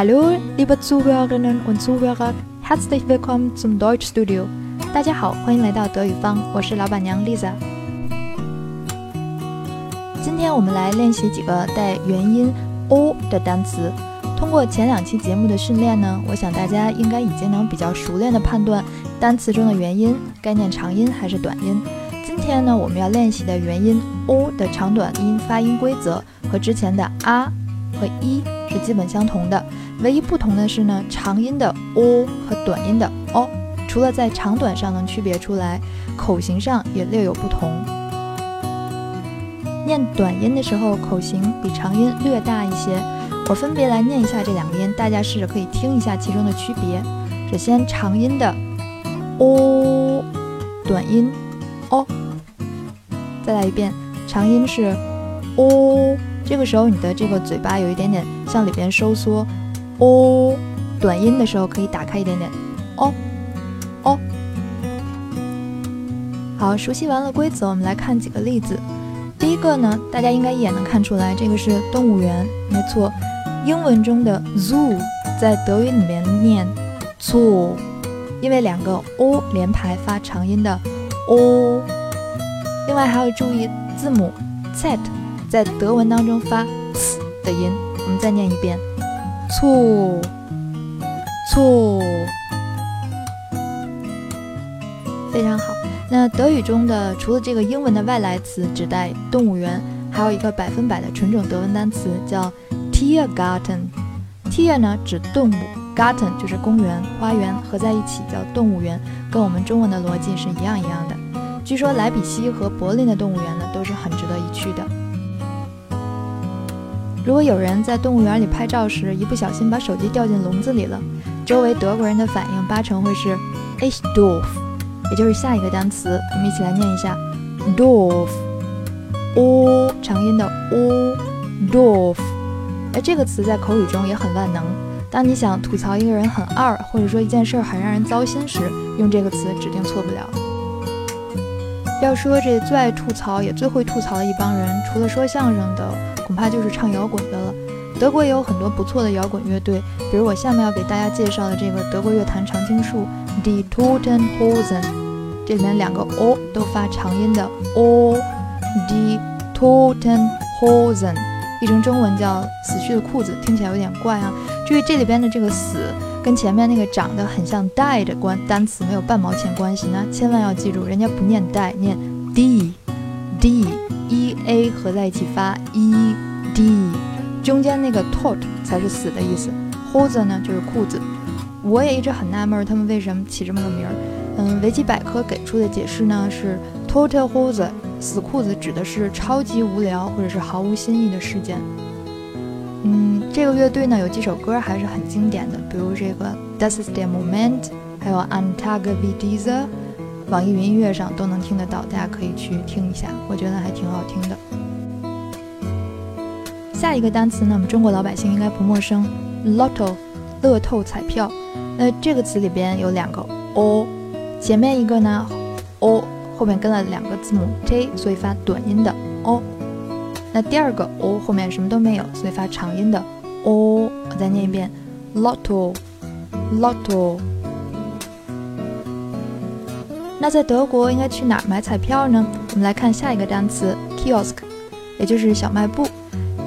Hallo, liebe Zuhörerinnen und Zuhörer, herzlich willkommen zum Deutsch Studio。大家好，欢迎来到德语方，我是老板娘 Lisa。今天我们来练习几个带元音 o 的单词。通过前两期节目的训练呢，我想大家应该已经能比较熟练的判断单词中的元音该念长音还是短音。今天呢，我们要练习的元音 o 的长短音发音规则和之前的啊和一是基本相同的，唯一不同的是呢，长音的 o 和短音的 o，除了在长短上能区别出来，口型上也略有不同。念短音的时候，口型比长音略大一些。我分别来念一下这两个音，大家试着可以听一下其中的区别。首先，长音的 o，短音 o。再来一遍，长音是 o，这个时候你的这个嘴巴有一点点向里边收缩哦。短音的时候可以打开一点点哦，哦。好，熟悉完了规则，我们来看几个例子。第一个呢，大家应该一眼能看出来，这个是动物园，没错。英文中的 zoo 在德语里面念 zoo，因为两个 o 连排发长音的 o。另外还要注意字母 z 在德文当中发 c 的音。我们再念一遍 zoo zoo，非常好。那德语中的除了这个英文的外来词指代动物园，还有一个百分百的纯种德文单词叫。Tiergarten，Tier 呢指动物，Garten 就是公园、花园，合在一起叫动物园，跟我们中文的逻辑是一样一样的。据说莱比锡和柏林的动物园呢都是很值得一去的。如果有人在动物园里拍照时一不小心把手机掉进笼子里了，周围德国人的反应八成会是 Ich doof，也就是下一个单词，我们一起来念一下 doof，o 长音的 o，doof。而这个词在口语中也很万能。当你想吐槽一个人很二，或者说一件事很让人糟心时，用这个词指定错不了。要说这最爱吐槽也最会吐槽的一帮人，除了说相声的，怕就是唱摇滚的了。德国也有很多不错的摇滚乐队，比如我下面要给大家介绍的这个德国乐坛常青树 Die Toten Hosen，这里面两个 o 都发长音的 o，Die Toten Hosen。译成中文叫“死去的裤子”，听起来有点怪啊。注意这里边的这个“死”跟前面那个长得很像 “die” 的关单词没有半毛钱关系呢，千万要记住，人家不念 “die”，念 “d”，“d”，“e a” 合在一起发 e D，中间那个 “tot” 才是死的意思。“hose” 呢就是裤子。我也一直很纳闷，他们为什么起这么个名儿。嗯，维基百科给出的解释呢是 “total hose”。死裤子指的是超级无聊或者是毫无新意的事件。嗯，这个乐队呢有几首歌还是很经典的，比如这个 dashsthemoment 还有 An Tag wie dieser，网易云音乐上都能听得到，大家可以去听一下，我觉得还挺好听的。下一个单词呢，我们中国老百姓应该不陌生，Lotto，乐透彩票。那这个词里边有两个 o，前面一个呢 o。后面跟了两个字母 t，所以发短音的 o。那第二个 o 后面什么都没有，所以发长音的 o。我再念一遍，lotto，lotto。那在德国应该去哪儿买彩票呢？我们来看下一个单词 kiosk，也就是小卖部。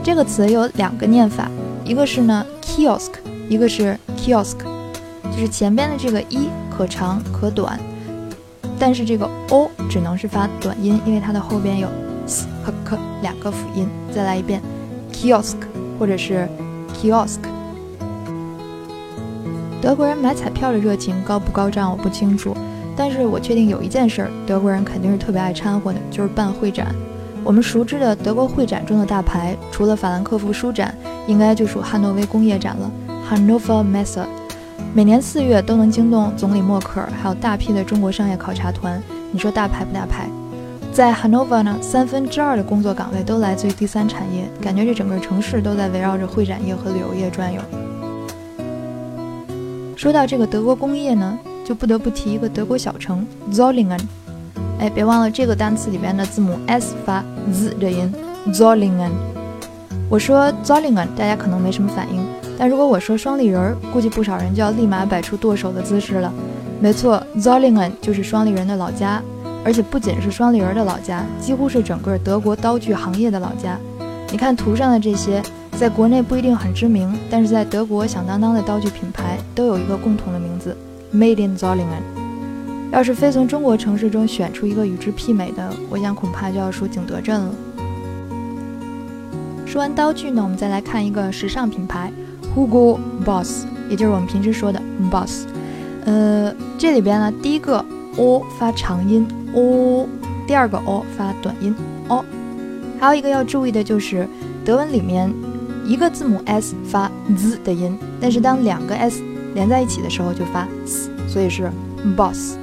这个词有两个念法，一个是呢 kiosk，一个是 kiosk，就是前边的这个一可长可短。但是这个 o 只能是发短音，因为它的后边有 s 和 k 两个辅音。再来一遍，kiosk 或者是 kiosk。德国人买彩票的热情高不高涨我不清楚，但是我确定有一件事，德国人肯定是特别爱掺和的，就是办会展。我们熟知的德国会展中的大牌，除了法兰克福书展，应该就属汉诺威工业展了，Hannover Messe。每年四月都能惊动总理默克尔，还有大批的中国商业考察团。你说大牌不大牌？在 Hanover 呢，三分之二的工作岗位都来自于第三产业，感觉这整个城市都在围绕着会展业和旅游业转悠。说到这个德国工业呢，就不得不提一个德国小城 Zollingen。哎，别忘了这个单词里边的字母 s 发 z 的音，Zollingen。我说 Zollingen，大家可能没什么反应。但如果我说双立人儿，估计不少人就要立马摆出剁手的姿势了。没错，Zollingen 就是双立人的老家，而且不仅是双立人的老家，几乎是整个德国刀具行业的老家。你看图上的这些，在国内不一定很知名，但是在德国响当当的刀具品牌都有一个共同的名字：Made in Zollingen。要是非从中国城市中选出一个与之媲美的，我想恐怕就要数景德镇了。说完刀具呢，我们再来看一个时尚品牌 Hugo Boss，也就是我们平时说的 Boss。呃，这里边呢，第一个 o 发长音 o，第二个 o 发短音 o。还有一个要注意的就是，德文里面一个字母 s 发 z 的音，但是当两个 s 连在一起的时候就发 s，所以是 Boss。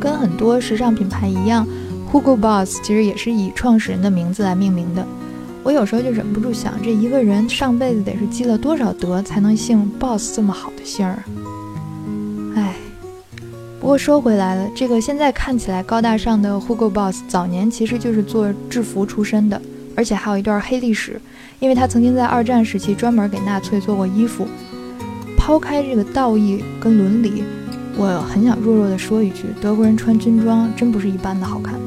跟很多时尚品牌一样，Hugo Boss 其实也是以创始人的名字来命名的。我有时候就忍不住想，这一个人上辈子得是积了多少德，才能姓 Boss 这么好的姓儿？哎，不过说回来了，这个现在看起来高大上的 Hugo Boss，早年其实就是做制服出身的，而且还有一段黑历史，因为他曾经在二战时期专门给纳粹做过衣服。抛开这个道义跟伦理。我很想弱弱地说一句：德国人穿军装真不是一般的好看。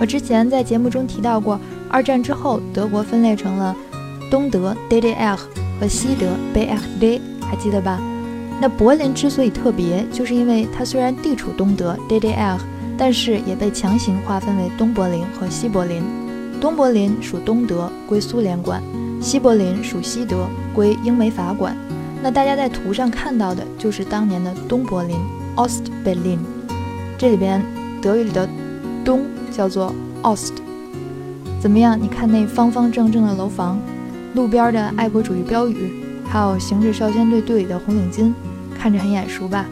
我之前在节目中提到过，二战之后德国分裂成了东德 DDR 和西德 BRD，还记得吧？那柏林之所以特别，就是因为它虽然地处东德 DDR，但是也被强行划分为东柏林和西柏林。东柏林属东德，归苏联管；西柏林属西德，归英美法管。那大家在图上看到的就是当年的东柏林 （Ostberlin），这里边德语里的“东”叫做 Ost。怎么样？你看那方方正正的楼房，路边的爱国主义标语，还有行至少先队队里的红领巾，看着很眼熟吧？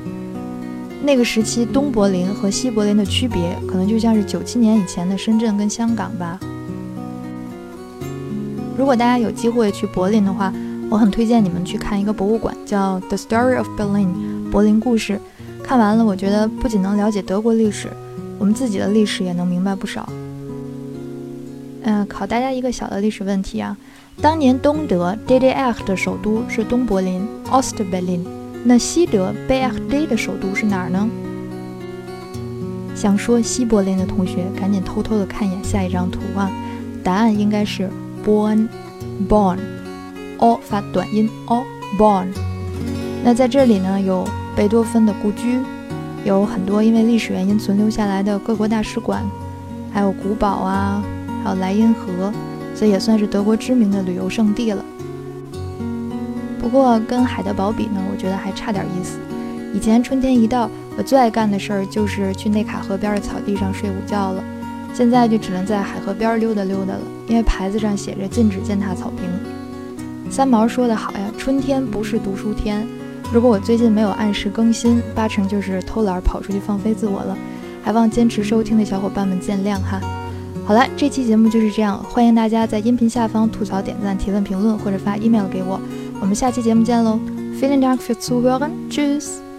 那个时期东柏林和西柏林的区别，可能就像是九七年以前的深圳跟香港吧。如果大家有机会去柏林的话，我很推荐你们去看一个博物馆，叫 The Story of Berlin，柏林故事。看完了，我觉得不仅能了解德国历史，我们自己的历史也能明白不少。嗯，考大家一个小的历史问题啊，当年东德 DDR 的首都是东柏林 Ostberlin，那西德 BRD 的首都是哪儿呢？想说西柏林的同学，赶紧偷偷的看一眼下一张图啊，答案应该是 Bonn，Bonn。O 发短音 o born。那在这里呢，有贝多芬的故居，有很多因为历史原因存留下来的各国大使馆，还有古堡啊，还有莱茵河，所以也算是德国知名的旅游胜地了。不过跟海德堡比呢，我觉得还差点意思。以前春天一到，我最爱干的事儿就是去内卡河边的草地上睡午觉了。现在就只能在海河边溜达溜达了，因为牌子上写着禁止践踏草坪。三毛说得好呀，春天不是读书天。如果我最近没有按时更新，八成就是偷懒跑出去放飞自我了。还望坚持收听的小伙伴们见谅哈。好了，这期节目就是这样，欢迎大家在音频下方吐槽、点赞、提问、评论或者发 email 给我。我们下期节目见喽。Feeling dark fürs Zuhören. Tschüss.